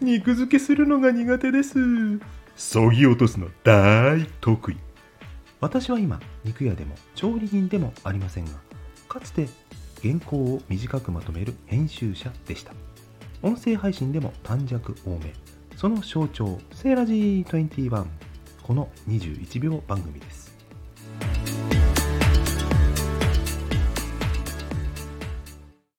肉付けするのが苦手です。そぎ落とすの大得意。私は今肉屋でも調理人でもありませんがかつて原稿を短くまとめる編集者でした。音声配信でも短尺多め。その象徴セーラジー21この21秒番組です。